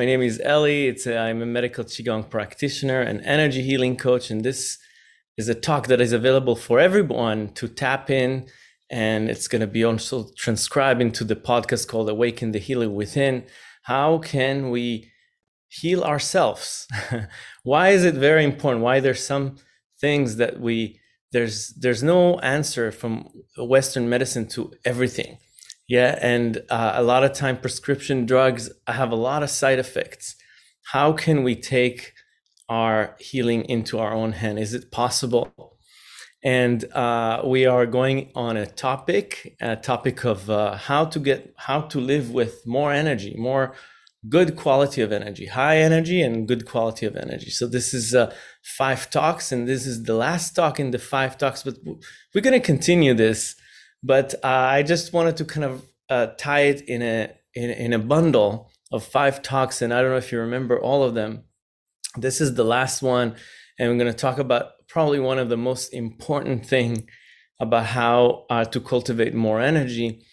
My name is Ellie. It's a, I'm a medical qigong practitioner and energy healing coach, and this is a talk that is available for everyone to tap in, and it's going to be also transcribed into the podcast called "Awaken the Healer Within." How can we heal ourselves? Why is it very important? Why there's some things that we there's there's no answer from Western medicine to everything yeah, and uh, a lot of time prescription drugs have a lot of side effects. How can we take our healing into our own hand? Is it possible? And uh, we are going on a topic, a topic of uh, how to get, how to live with more energy, more good quality of energy, high energy and good quality of energy. So this is uh, five talks, and this is the last talk in the five talks. But we're going to continue this but uh, I just wanted to kind of uh, tie it in a in, in a bundle of five talks, and I don't know if you remember all of them. This is the last one, and we're going to talk about probably one of the most important thing about how uh, to cultivate more energy,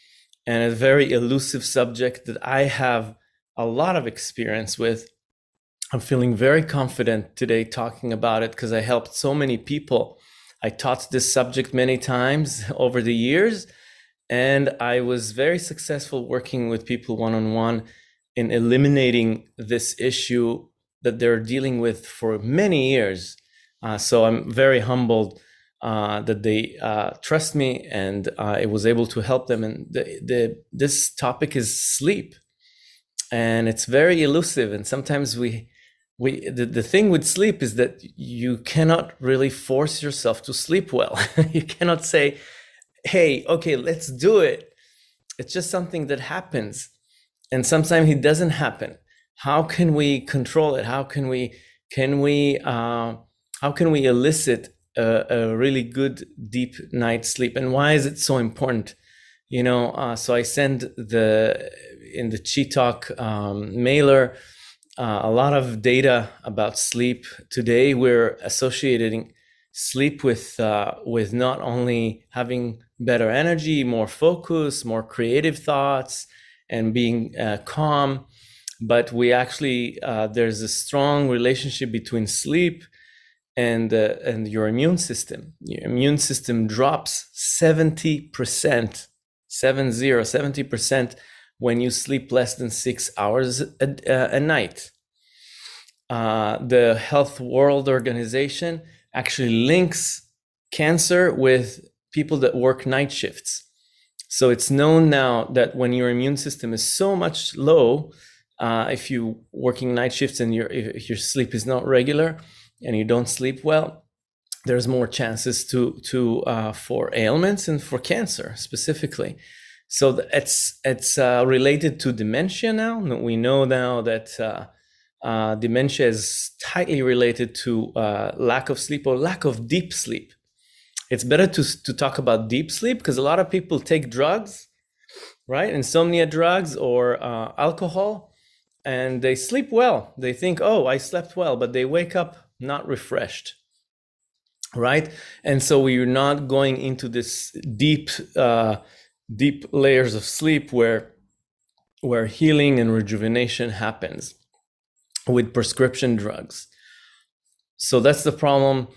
and a very elusive subject that I have a lot of experience with. I'm feeling very confident today talking about it because I helped so many people I taught this subject many times over the years, and I was very successful working with people one on one in eliminating this issue that they're dealing with for many years. Uh, so I'm very humbled uh, that they uh, trust me and I was able to help them. And the, the, this topic is sleep, and it's very elusive. And sometimes we we the, the thing with sleep is that you cannot really force yourself to sleep well. You cannot say hey okay let's do it. It's just something that happens and sometimes it doesn't happen. How can we control it? How can we can we uh, how can we elicit a, a, really good deep night's sleep? And why is it so important? You know uh, so i send the in the chi talk um, mailer uh, a lot of data about sleep today. We're associating sleep with uh, with not only having better energy, more focus, more creative thoughts, and being uh, calm, but we actually uh, there's a strong relationship between sleep and uh, and your immune system. Your immune system drops seventy percent, seven zero, 70 percent when you sleep less than six hours a, a night. Uh, the Health World Organization actually links cancer with people that work night shifts. So it's known now that when your immune system is so much low, uh, if you working night shifts and your your sleep is not regular and you don't sleep well, there's more chances to to uh, for ailments and for cancer specifically. So it's it's uh, related to dementia now. We know now that uh, uh, dementia is tightly related to uh, lack of sleep or lack of deep sleep. It's better to to talk about deep sleep because a lot of people take drugs, right? Insomnia drugs or uh, alcohol, and they sleep well. They think, "Oh, I slept well," but they wake up not refreshed right and so we're not going into this deep uh, deep layers of sleep where where healing and rejuvenation happens with prescription drugs. So that's the problem.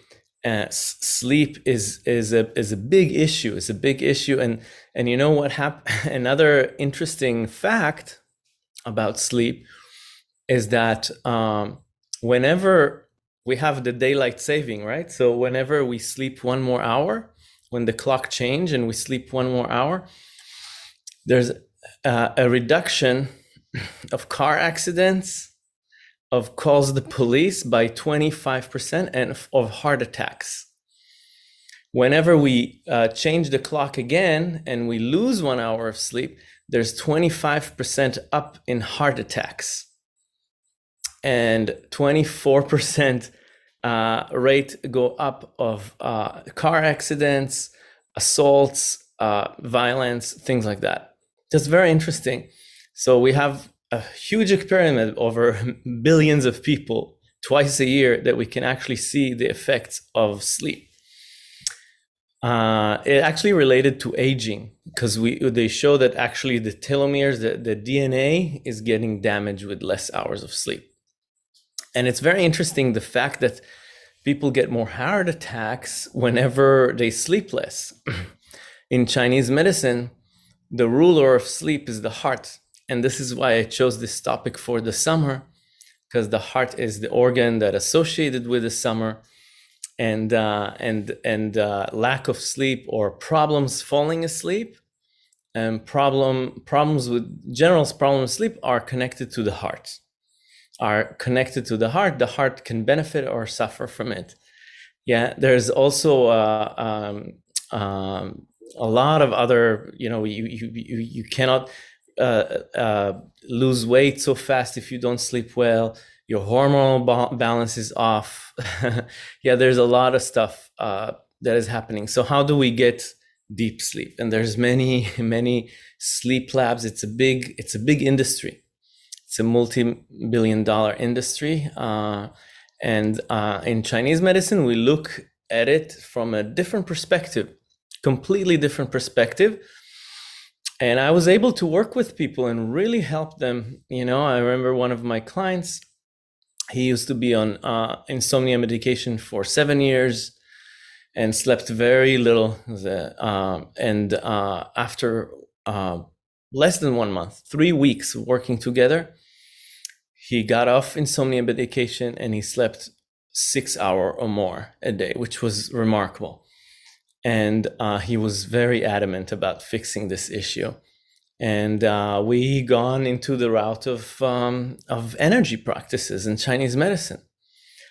Uh, sleep is is a is a big issue. It's a big issue. And and you know what happened another interesting fact about sleep is that um, whenever we have the daylight saving, right? So whenever we sleep one more hour, when the clock change and we sleep one more hour, there's uh, a reduction of car accidents, of calls the police by 25%, and of heart attacks. Whenever we uh, change the clock again and we lose one hour of sleep, there's 25% up in heart attacks and 24% uh, rate go up of uh, car accidents, assaults, uh, violence, things like that. That's very interesting. So we have a huge experiment over billions of people twice a year that we can actually see the effects of sleep. uh, it actually related to aging because we they show that actually the telomeres, the, the DNA is getting damaged with less hours of sleep. And it's very interesting the fact that people get more heart attacks whenever they sleep less. In Chinese medicine, the ruler of sleep is the heart. And this is why I chose this topic for the summer, because the heart is the organ that associated with the summer and uh, and and uh, lack of sleep or problems falling asleep and problem problems with general problems sleep are connected to the heart are connected to the heart the heart can benefit or suffer from it yeah there's also uh, um, um, a lot of other you know you you you, cannot uh, uh, lose weight so fast if you don't sleep well your hormonal ba- balance is off. yeah, there's a lot of stuff uh, that is happening. So how do we get deep sleep? And there's many, many sleep labs. It's a big, it's a big industry. It's a multi-billion dollar industry. Uh, and uh, in Chinese medicine, we look at it from a different perspective, completely different perspective. And I was able to work with people and really help them. You know, I remember one of my clients he used to be on uh, insomnia medication for seven years and slept very little. Uh, and uh, after uh, less than one month, three weeks working together, he got off insomnia medication and he slept six hour or more a day, which was remarkable. And uh, he was very adamant about fixing this issue and uh, we gone into the route of um, of energy practices in Chinese medicine.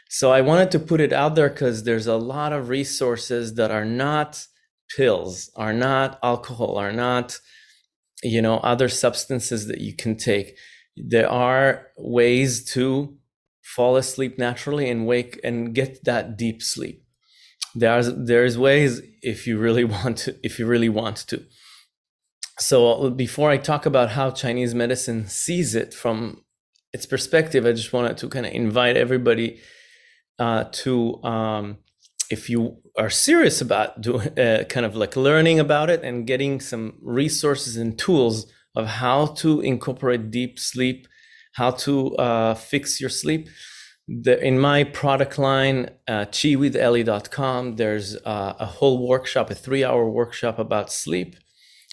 So I wanted to put it out there because there's a lot of resources that are not pills, are not alcohol, are not you know other substances that you can take. There are ways to fall asleep naturally and wake and get that deep sleep. There's there's ways if you really want to if you really want to so before I talk about how Chinese medicine sees it from its perspective, I just wanted to kind of invite everybody uh, to, um, if you are serious about uh, kind of like learning about it and getting some resources and tools of how to incorporate deep sleep, how to uh, fix your sleep. The, in my product line, uh, chiwithelly.com, there's uh, a whole workshop, a three hour workshop about sleep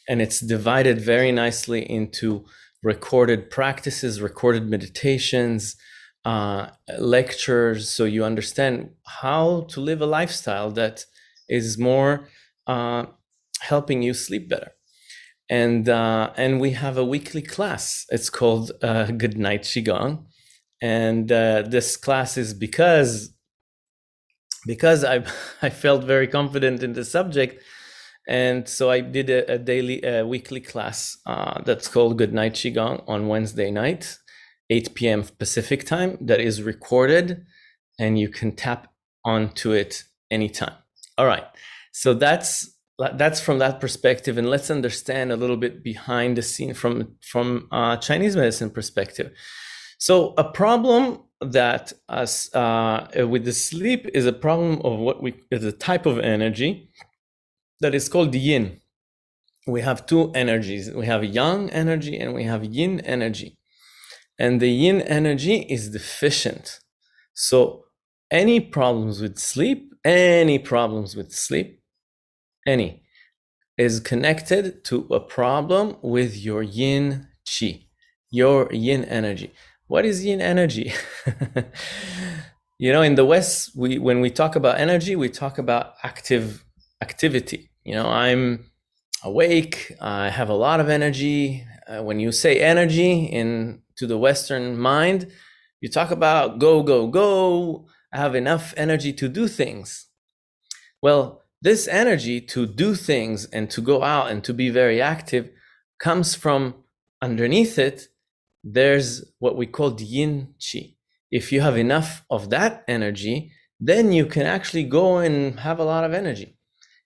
and it's divided very nicely into recorded practices, recorded meditations, uh, lectures, so you understand how to live a lifestyle that is more uh, helping you sleep better. And uh, and we have a weekly class. It's called uh, Good Night Qigong, and uh, this class is because because I I felt very confident in the subject and so I did a, a daily, a weekly class uh, that's called Good Night Qigong on Wednesday night, 8 p.m. Pacific time, that is recorded and you can tap onto it anytime. All right. So that's that's from that perspective and let's understand a little bit behind the scene from from uh, chinese medicine perspective so a problem that us uh, with the sleep is a problem of what we is a type of energy that is called yin. We have two energies. We have yang energy and we have yin energy. And the yin energy is deficient. So any problems with sleep, any problems with sleep, any, is connected to a problem with your yin chi, your yin energy. What is yin energy? you know, in the West, we when we talk about energy, we talk about active activity. You know, I'm awake, I have a lot of energy. Uh, when you say energy in to the Western mind, you talk about go, go, go. I have enough energy to do things. Well, this energy to do things and to go out and to be very active comes from underneath it. There's what we call yin chi. If you have enough of that energy, then you can actually go and have a lot of energy.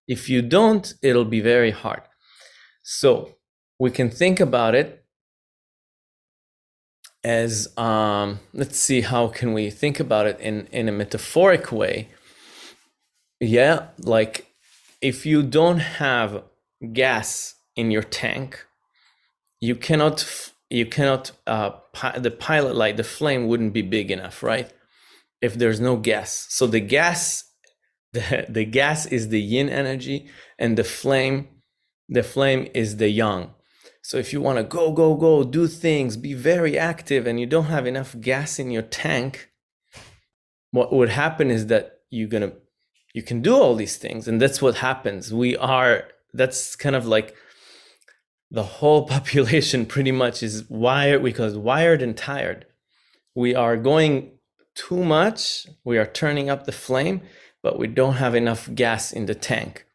If you don't, it'll be very hard. So we can think about it as um, let's see how can we think about it in in a metaphoric way. Yeah, like if you don't have gas in your tank, you cannot you cannot uh, pi- the pilot light the flame wouldn't be big enough, right? If there's no gas, so the gas the, the gas is the yin energy and the flame the flame is the yang so if you want to go go go do things be very active and you don't have enough gas in your tank what would happen is that you're gonna you can do all these things and that's what happens we are that's kind of like the whole population pretty much is wired because wired and tired we are going too much we are turning up the flame but we don't have enough gas in the tank.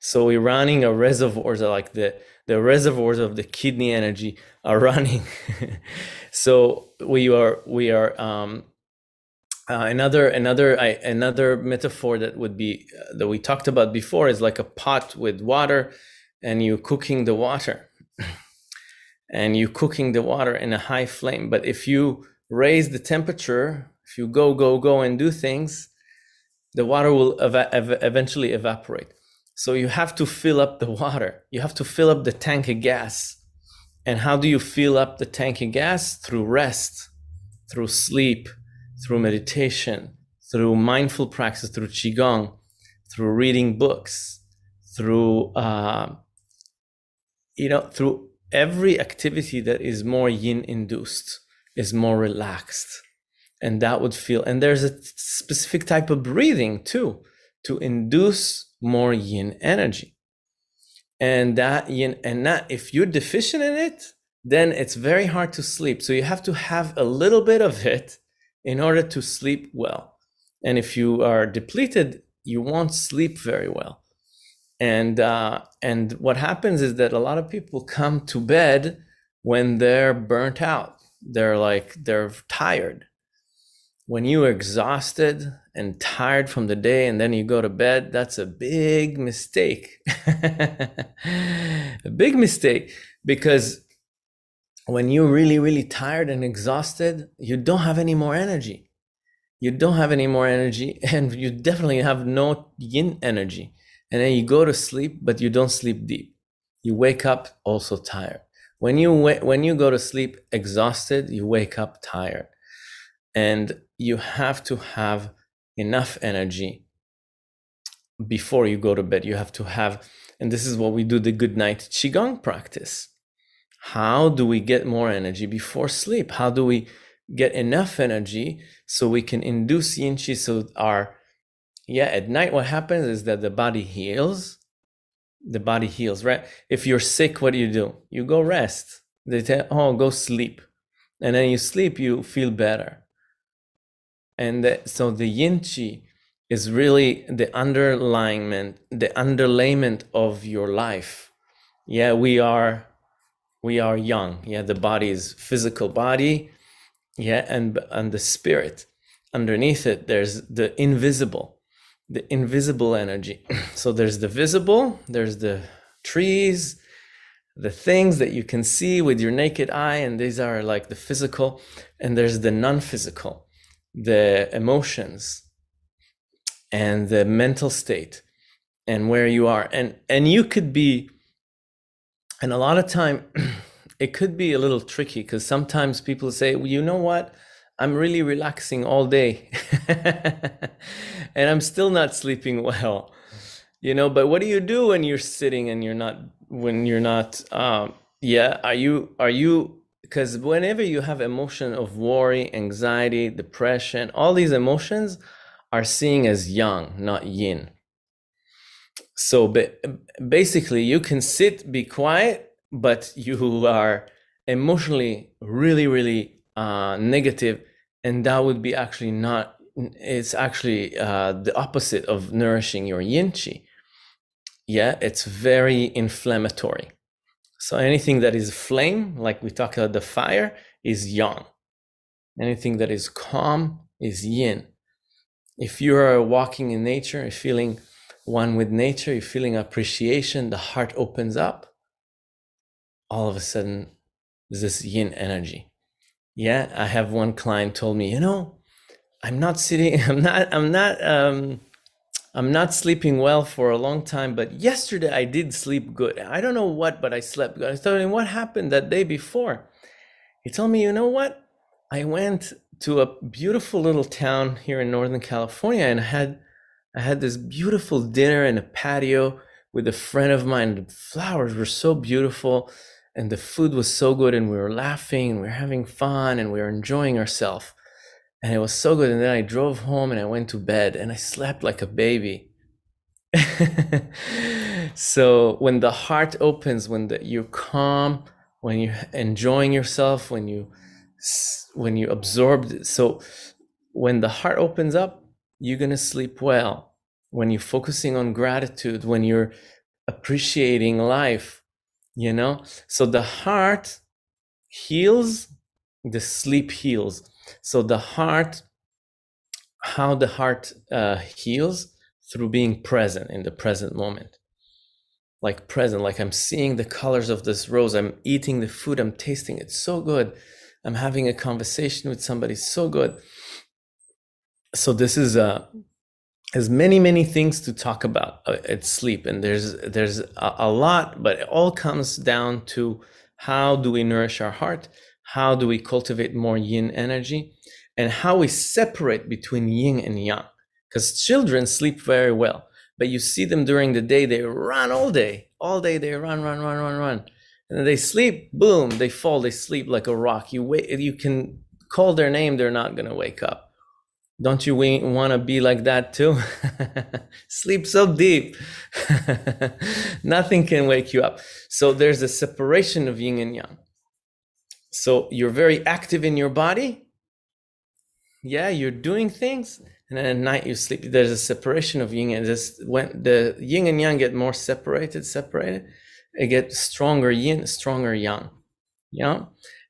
So we're running a reservoirs like the the reservoirs of the kidney energy are running. so we are we are um, uh, another another I, another metaphor that would be uh, that we talked about before is like a pot with water, and you cooking the water, and you cooking the water in a high flame. But if you raise the temperature, if you go go go and do things, the water will ev- ev- eventually evaporate. So you have to fill up the water. You have to fill up the tank of gas. And how do you fill up the tank of gas? Through rest, through sleep, through meditation, through mindful practice, through qigong, through reading books, through uh, you know, through every activity that is more yin induced, is more relaxed and that would feel and there's a specific type of breathing too to induce more yin energy. And that yin and that if you're deficient in it then it's very hard to sleep. So you have to have a little bit of it in order to sleep well. And if you are depleted you won't sleep very well. And uh, and what happens is that a lot of people come to bed when they're burnt out. They're like they're tired. When you're exhausted and tired from the day and then you go to bed, that's a big mistake. a big mistake because when you're really, really tired and exhausted, you don't have any more energy. You don't have any more energy, and you definitely have no yin energy. And then you go to sleep, but you don't sleep deep. You wake up also tired. When you when you go to sleep exhausted, you wake up tired. And you have to have enough energy before you go to bed. You have to have, and this is what we do the good night Qigong practice. How do we get more energy before sleep? How do we get enough energy so we can induce yin chi so our yeah at night what happens is that the body heals. The body heals right? If you're sick what do you do? You go rest. They tell oh go sleep. And then you sleep you feel better and so the yin chi is really the underlyment, the underlayment of your life. Yeah, we are we are young. Yeah, the body is physical body. Yeah, and and the spirit underneath it, there's the invisible, the invisible energy. so there's the visible, there's the trees, the things that you can see with your naked eye, and these are like the physical, and there's the non-physical the emotions and the mental state and where you are. And and you could be and a lot of time it could be a little tricky because sometimes people say well, you know what? I'm really relaxing all day. And i'm still not sleeping well you know? But what do you do when you're sitting and you're not when you're not um yeah are you are you because whenever you have emotion of worry anxiety depression all these emotions are seen as yang not yin. So basically you can sit be quiet but you are emotionally really really uh, negative and that would be actually not it's actually uh, the opposite of nourishing your yin chi yeah it's very inflammatory so anything that is flame, like we talked about the fire, is yang. Anything that is calm is yin. If you are walking in nature, you're feeling one with nature, you're feeling appreciation, the heart opens up, all of a sudden there's this yin energy. Yeah, I have one client told me, you know, I'm not sitting, I'm not, I'm not um I'm not sleeping well for a long time, but yesterday I did sleep good. I don't know what, but I slept good. I him what happened that day before. He told me, you know what? I went to a beautiful little town here in Northern California and I had I had this beautiful dinner in a patio with a friend of mine. The flowers were so beautiful and the food was so good and we were laughing and we were having fun and we were enjoying ourselves and it was so good and then i drove home and i went to bed and i slept like a baby. So when the heart opens when the, you're calm when you're enjoying yourself when you when you absorb so when the heart opens up you're going to sleep well. When you're focusing on gratitude when you're appreciating life you know? So the heart heals the sleep heals so the heart how the heart uh, heals through being present in the present moment. Like present like i'm seeing the colors of this rose i'm eating the food i'm tasting it so good. I'm having a conversation with somebody so good. So this is a there's many many things to talk about uh, at sleep and there's there's a, a, lot but it all comes down to how do we nourish our heart how do we cultivate more yin energy and how we separate between yin and yang because children sleep very well but you see them during the day they run all day all day they run run run run run and they sleep boom they fall they sleep like a rock you wait you can call their name they're not going to wake up don't you want to be like that too? Sleep so deep. Nothing can wake you up. So there's a separation of yin and yang. So you're very active in your body. Yeah, you're doing things. And then at night you sleep. There's a separation of yin and this when the yin and yang get more separated, separated, it gets stronger yin, stronger yang. Yeah.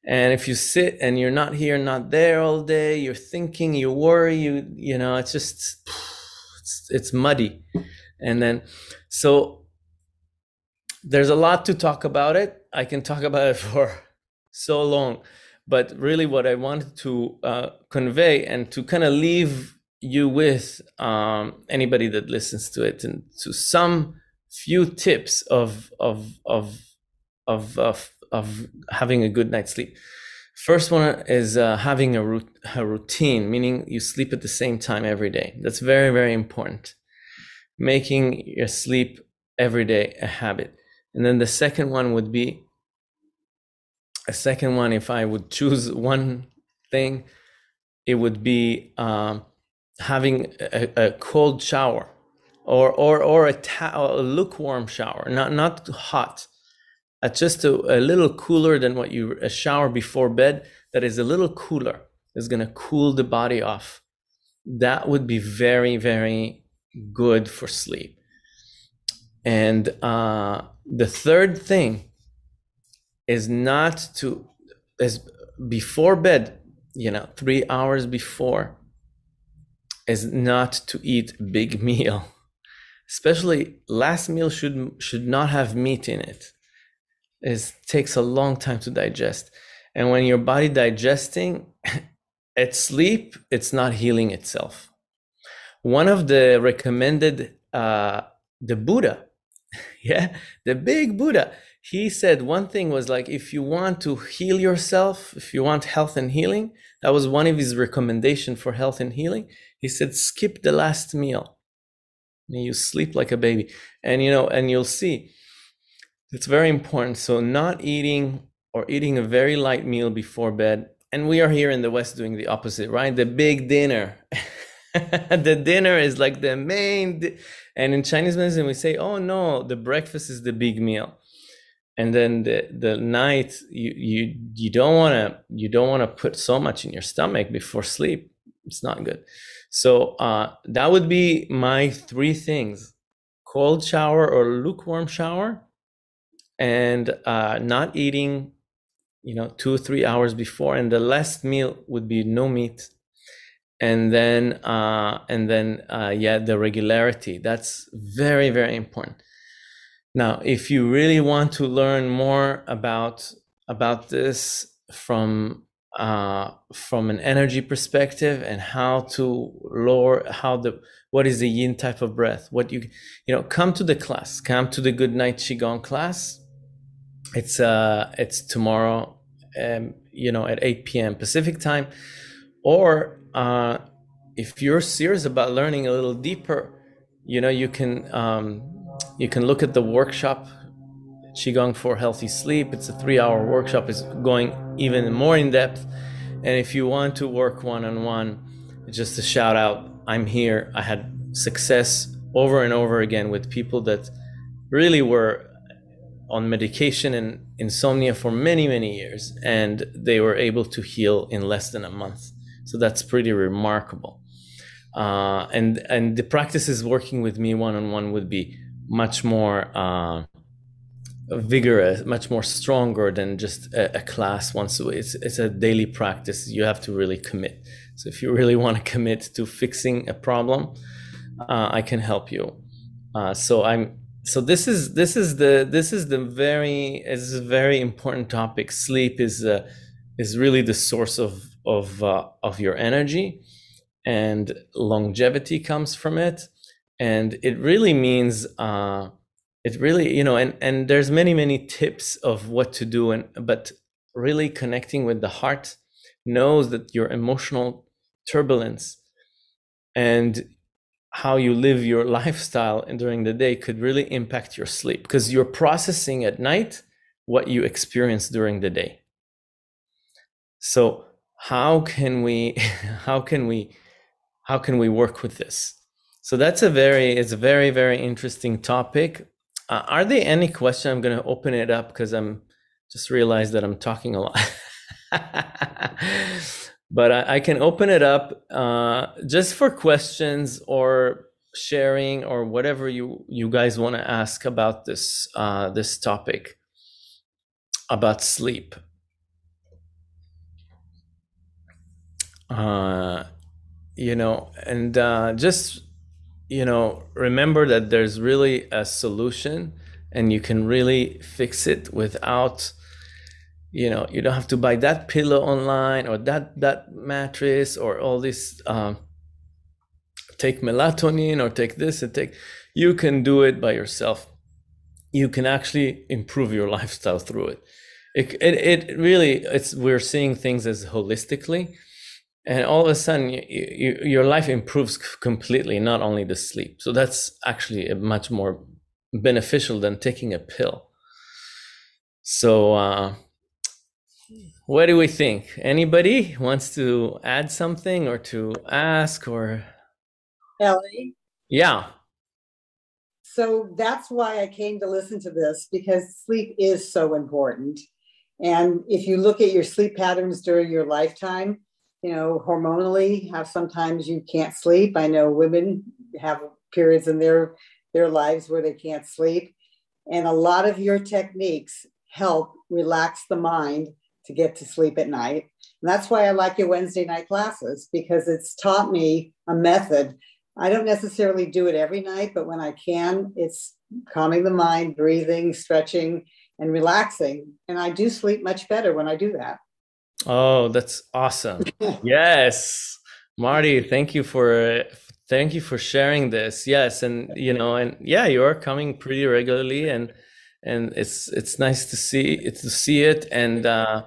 And if you sit and you're not here, not there all day, you're thinking, you worry, you you know, it's just it's, it's muddy. And then so there's a lot to talk about it. I can talk about it for so long, but really, what I wanted to uh, convey and to kind of leave you with um, anybody that listens to it and to some few tips of of of of, of of having a good night's sleep. First one is uh, having a, a routine, meaning you sleep at the same time every day. That's very, very important. Making your sleep every day a habit. And then the second one would be a second one, if I would choose one thing, it would be um, having a, a, cold shower or, or, or a, ta- a lukewarm shower, not, not hot at just a, a little cooler than what you a shower before bed that is a little cooler is going to cool the body off. That would be very very good for sleep. And uh, the third thing is not to is before bed you know three hours before is not to eat big meal. Especially last meal should should not have meat in it. It takes a long time to digest. And when your body digesting at sleep it's not healing itself. One of the recommended uh the buddha yeah the big buddha he said one thing was like if you want to heal yourself if you want health and healing that was one of his recommendation for health and healing he said skip the last meal and you sleep like a baby and you know and you'll see it's very important. So, not eating or eating a very light meal before bed. And we are here in the West doing the opposite, right? The big dinner. the dinner is like the main. Di- and in Chinese medicine, we say, oh no, the breakfast is the big meal. And then the, the night you you you don't want to you don't want to put so much in your stomach before sleep. It's not good. So uh, that would be my three things: cold shower or lukewarm shower, and uh, not eating you know two or three hours before. And the last meal would be no meat. And then uh, and then uh, yeah the regularity. That's very very important now if you really want to learn more about about this from uh, from an energy perspective and how to lower how the what is the yin type of breath what you you know come to the class come to the good night qigong class. It's uh it's tomorrow um you know at 8 p.m pacific time. Or uh if you're serious about learning a little deeper you know you can um you can look at the workshop Qigong for Healthy Sleep. It's a three hour workshop, it's going even more in depth. And if you want to work one on one, just a shout out I'm here. I had success over and over again with people that really were on medication and insomnia for many, many years, and they were able to heal in less than a month. So that's pretty remarkable. Uh, and and the practices working with me one on one would be much more uh, vigorous, much more stronger than just a, a class once a week. It's, it's a daily practice. You have to really commit. So if you really want to commit to fixing a problem, uh, I can help you. Uh, so I'm so this is this is the this is the very is a very important topic. Sleep is uh, is really the source of of uh, of your energy, and longevity comes from it, and it really means uh, it really you know and and there's many many tips of what to do and but really connecting with the heart knows that your emotional turbulence and how you live your lifestyle and during the day could really impact your sleep because you're processing at night what you experience during the day. So how can we how can we how can we work with this so that's a very it's a very very interesting topic uh, are there any questions? I'm going to open it up because I'm just realized that I'm talking a lot. but I, I, can open it up uh, just for questions or sharing or whatever you you guys want to ask about this uh, this topic about sleep. Uh, you know, and uh, just you know, remember that there's really a solution and you can really fix it without you know you don't have to buy that pillow online or that that mattress or all this um, take melatonin or take this and take you can do it by yourself. You can actually improve your lifestyle through it. It, it, it really it's we're seeing things as holistically and all of a sudden you, you, your life improves completely not only the sleep. So that's actually much more beneficial than taking a pill. So uh, what do we think? Anybody wants to add something or to ask or? Ellie? Yeah. So that's why i came to listen to this because sleep is so important. And if you look at your sleep patterns during your lifetime you know, hormonally, how sometimes you can't sleep. I know women have periods in their their lives where they can't sleep, and a lot of your techniques help relax the mind to get to sleep at night. And that's why I like your Wednesday night classes because it's taught me a method. I don't necessarily do it every night, but when I can, it's calming the mind, breathing, stretching, and relaxing. And I do sleep much better when I do that. Oh, that's awesome. yes. Marty, thank you for thank you for sharing this. Yes, and you know, and yeah, you are coming pretty regularly and and it's it's nice to see it to see it and uh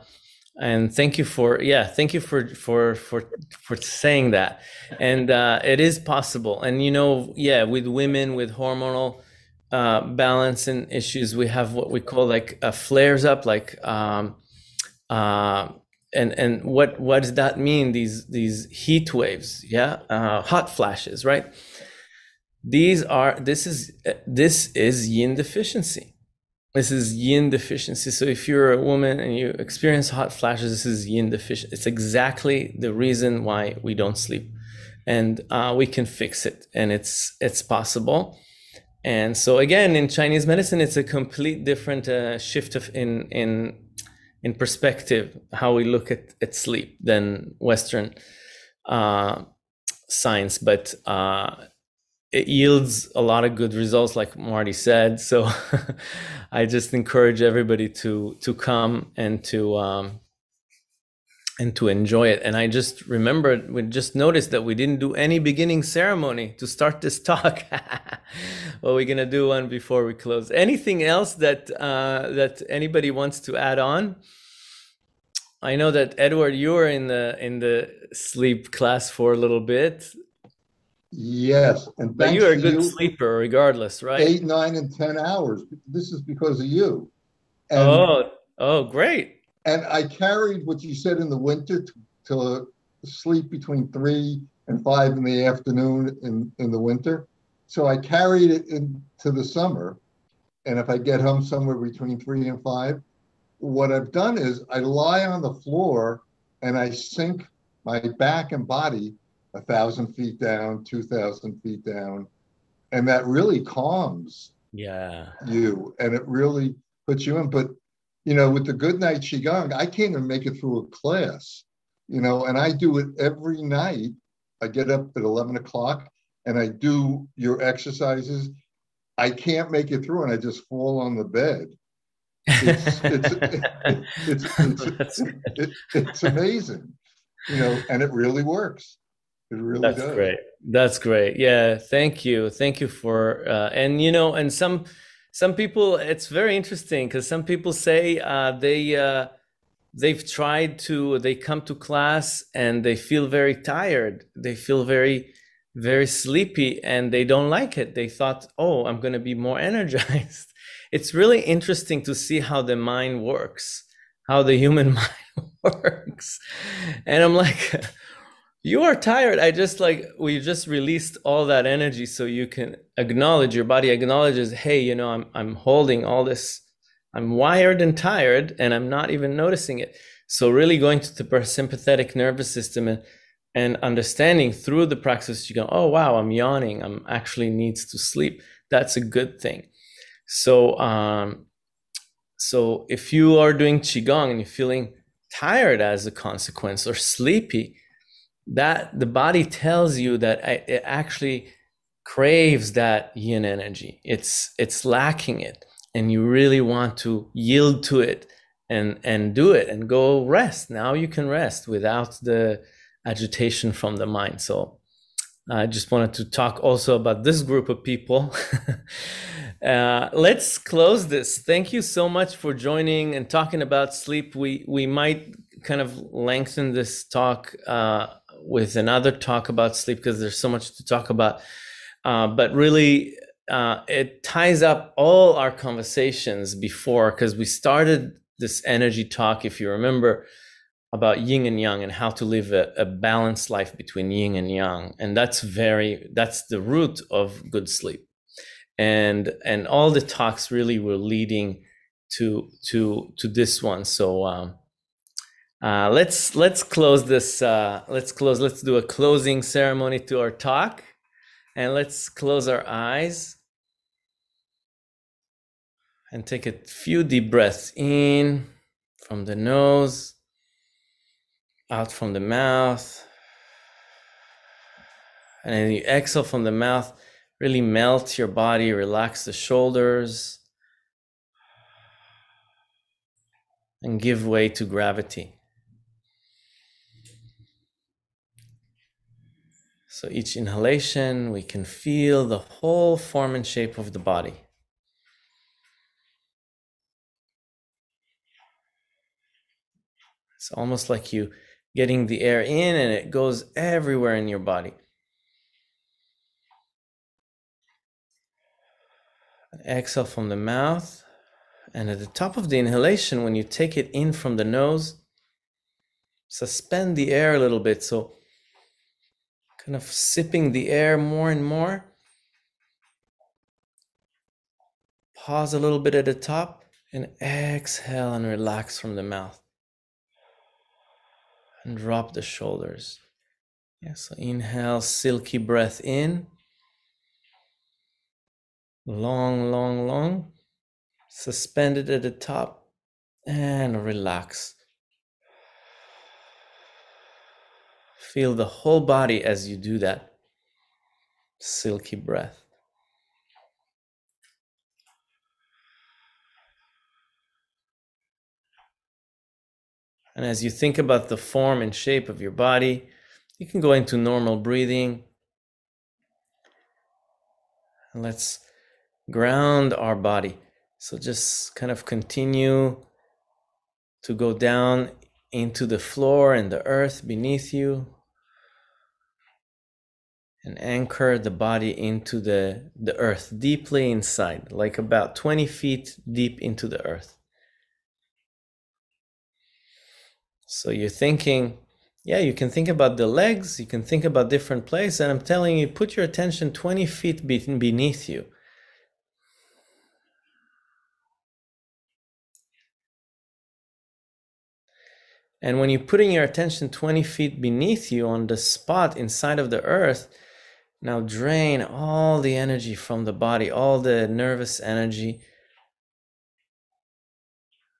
and thank you for yeah thank you for for for for saying that and uh it is possible and you know yeah with women with hormonal uh balance and issues we have what we call like uh, flares up like um uh and and what what does that mean these these heat waves yeah? Uh, hot flashes right? These are this is this is yin deficiency. This is yin deficiency. So if you're a woman and you experience hot flashes this is yin deficiency it's exactly the reason why we don't sleep. And uh, we can fix it and it's it's possible. And so again in chinese medicine it's a complete different uh, shift of in in in perspective how we look at, at sleep than Western uh, science, but uh, it yields a lot of good results, like Marty said. So I just encourage everybody to to come and to um, and to enjoy it. And I just remembered, we just noticed that we didn't do any beginning ceremony to start this talk. well, we're gonna do one before we close. Anything else that uh, that anybody wants to add on? I know that Edward, you were in the in the sleep class for a little bit. Yes, and but you are a good you, sleeper, regardless, right? Eight, nine, and ten hours. This is because of you. And, oh, oh, great! And I carried what you said in the winter to, to sleep between three and five in the afternoon in in the winter. So I carried it into the summer, and if I get home somewhere between three and five, what I've done is I lie on the floor and I sink my back and body a thousand feet down, two thousand feet down, and that really calms yeah you, and it really puts you in. But you know, with the good night qigong, I can't even make it through a class, you know, and I do it every night. I get up at eleven o'clock and I do your exercises. I can't make it through, and I just fall on the bed. It's it's, it's, it's, it's amazing, you know, and it really works. It really That's does. great. That's great. Yeah. Thank you. Thank you for uh, and you know, and some some people it's very interesting because some people say uh, they uh, they've tried to they come to class and they feel very tired. They feel very very sleepy and they don't like it. They thought, oh, I'm going to be more energized. It's really interesting to see how the mind works, how the human mind works. And I'm like, you are tired. I just like we just released all that energy so you can acknowledge your body acknowledges hey you know i'm i'm holding all this. I'm wired and tired and i'm not even noticing it. So really going to the parasympathetic nervous system and and understanding through the practice you go oh wow i'm yawning. I'm actually needs to sleep. That's a good thing. So um so if you are doing qigong and you're feeling tired as a consequence or sleepy that the body tells you that it actually craves that yin energy. It's it's lacking it. And you really want to yield to it and and do it and go rest. Now you can rest without the agitation from the mind. So i just wanted to talk also about this group of people. Uh, let's close this. Thank you so much for joining and talking about sleep. We we might kind of lengthen this talk uh, with another talk about sleep because there's so much to talk about. Uh, but really, uh, it ties up all our conversations before because we started this energy talk, if you remember, about yin and yang and how to live a, a, balanced life between yin and yang. And that's very, that's the root of good sleep. And, and all the talks really were leading to, to, to this one. So, um, uh, let's let's close this. Uh, let's close. Let's do a closing ceremony to our talk, and let's close our eyes and take a few deep breaths in from the nose, out from the mouth, and then you exhale from the mouth. Really melt your body. Relax the shoulders. And give way to gravity. So each inhalation, we can feel the whole form and shape of the body. It's almost like you getting the air in and it goes everywhere in your body. Exhale from the mouth. And at the top of the inhalation, when you take it in from the nose, suspend the air a little bit. So kind of sipping the air more and more. Pause a little bit at the top and exhale and relax from the mouth. And drop the shoulders. Yeah, so inhale, silky breath in. Long, long, long. Suspended at the top and relax. Feel the whole body as you do that silky breath. And as you think about the form and shape of your body, you can go into normal breathing. And let's ground our body. So just kind of continue to go down into the floor and the earth beneath you and anchor the body into the, the earth deeply inside, like about 20 feet deep into the earth. So you're thinking, yeah, you can think about the legs, you can think about different places, and I'm telling you, put your attention 20 feet beneath you. And when you're putting your attention 20 feet beneath you on the spot inside of the earth, now drain all the energy from the body, all the nervous energy.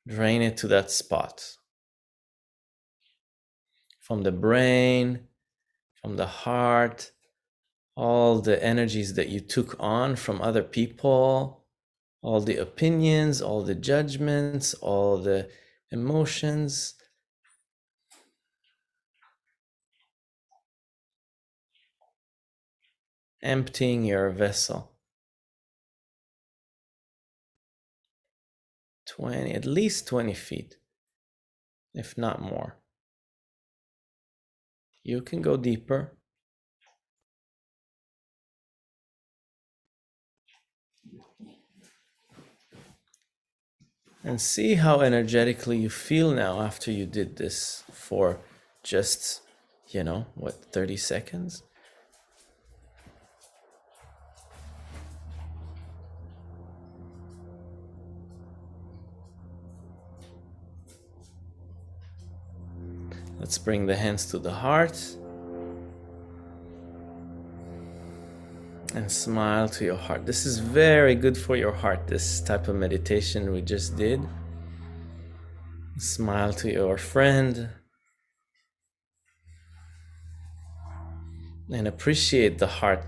Drain it to that spot. From the brain, from the heart, all the energies that you took on from other people, all the opinions, all the judgments, all the emotions emptying your vessel. 20, at least 20 feet, if not more. You can go deeper. And see how energetically you feel now after you did this for just, you know, what, 30 seconds? Let's bring the hands to the heart. And smile to your heart. This is very good for your heart, this type of meditation we just did. Smile to your friend. And appreciate the heart.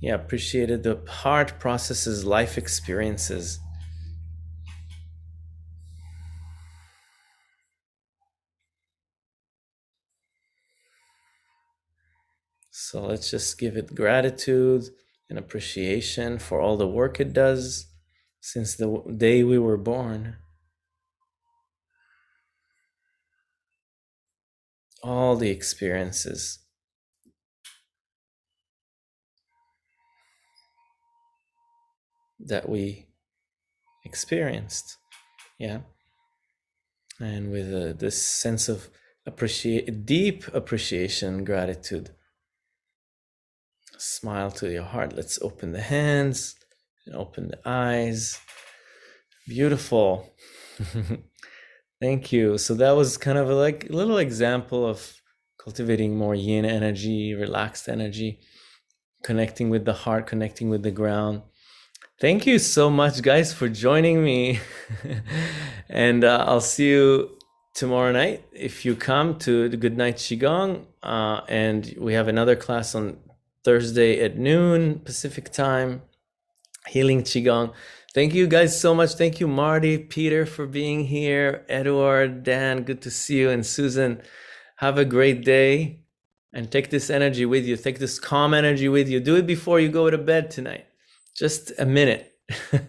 Yeah, appreciate it. The heart processes life experiences So let's just give it gratitude and appreciation for all the work it does since the day we were born. All the experiences. That we experienced. Yeah. And with uh, this sense of appreciate deep appreciation, gratitude smile to your heart. Let's open the hands and open the eyes. Beautiful. Thank you. So that was kind of a, like a little example of cultivating more yin energy, relaxed energy, connecting with the heart, connecting with the ground. Thank you so much, guys, for joining me. and uh, I'll see you tomorrow night if you come to the Good Night Qigong. Uh, and we have another class on Thursday at noon Pacific time. Healing Qigong. Thank you guys so much. Thank you, Marty, Peter, for being here. Edward, Dan, good to see you. And Susan, have a great day and take this energy with you. Take this calm energy with you. Do it before you go to bed tonight. Just a minute. Bye.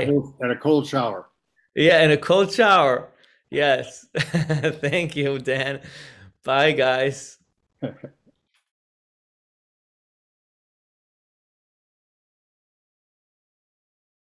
And a, cold, and a cold shower. Yeah, and a cold shower. Yes. Thank you, Dan. Bye, guys.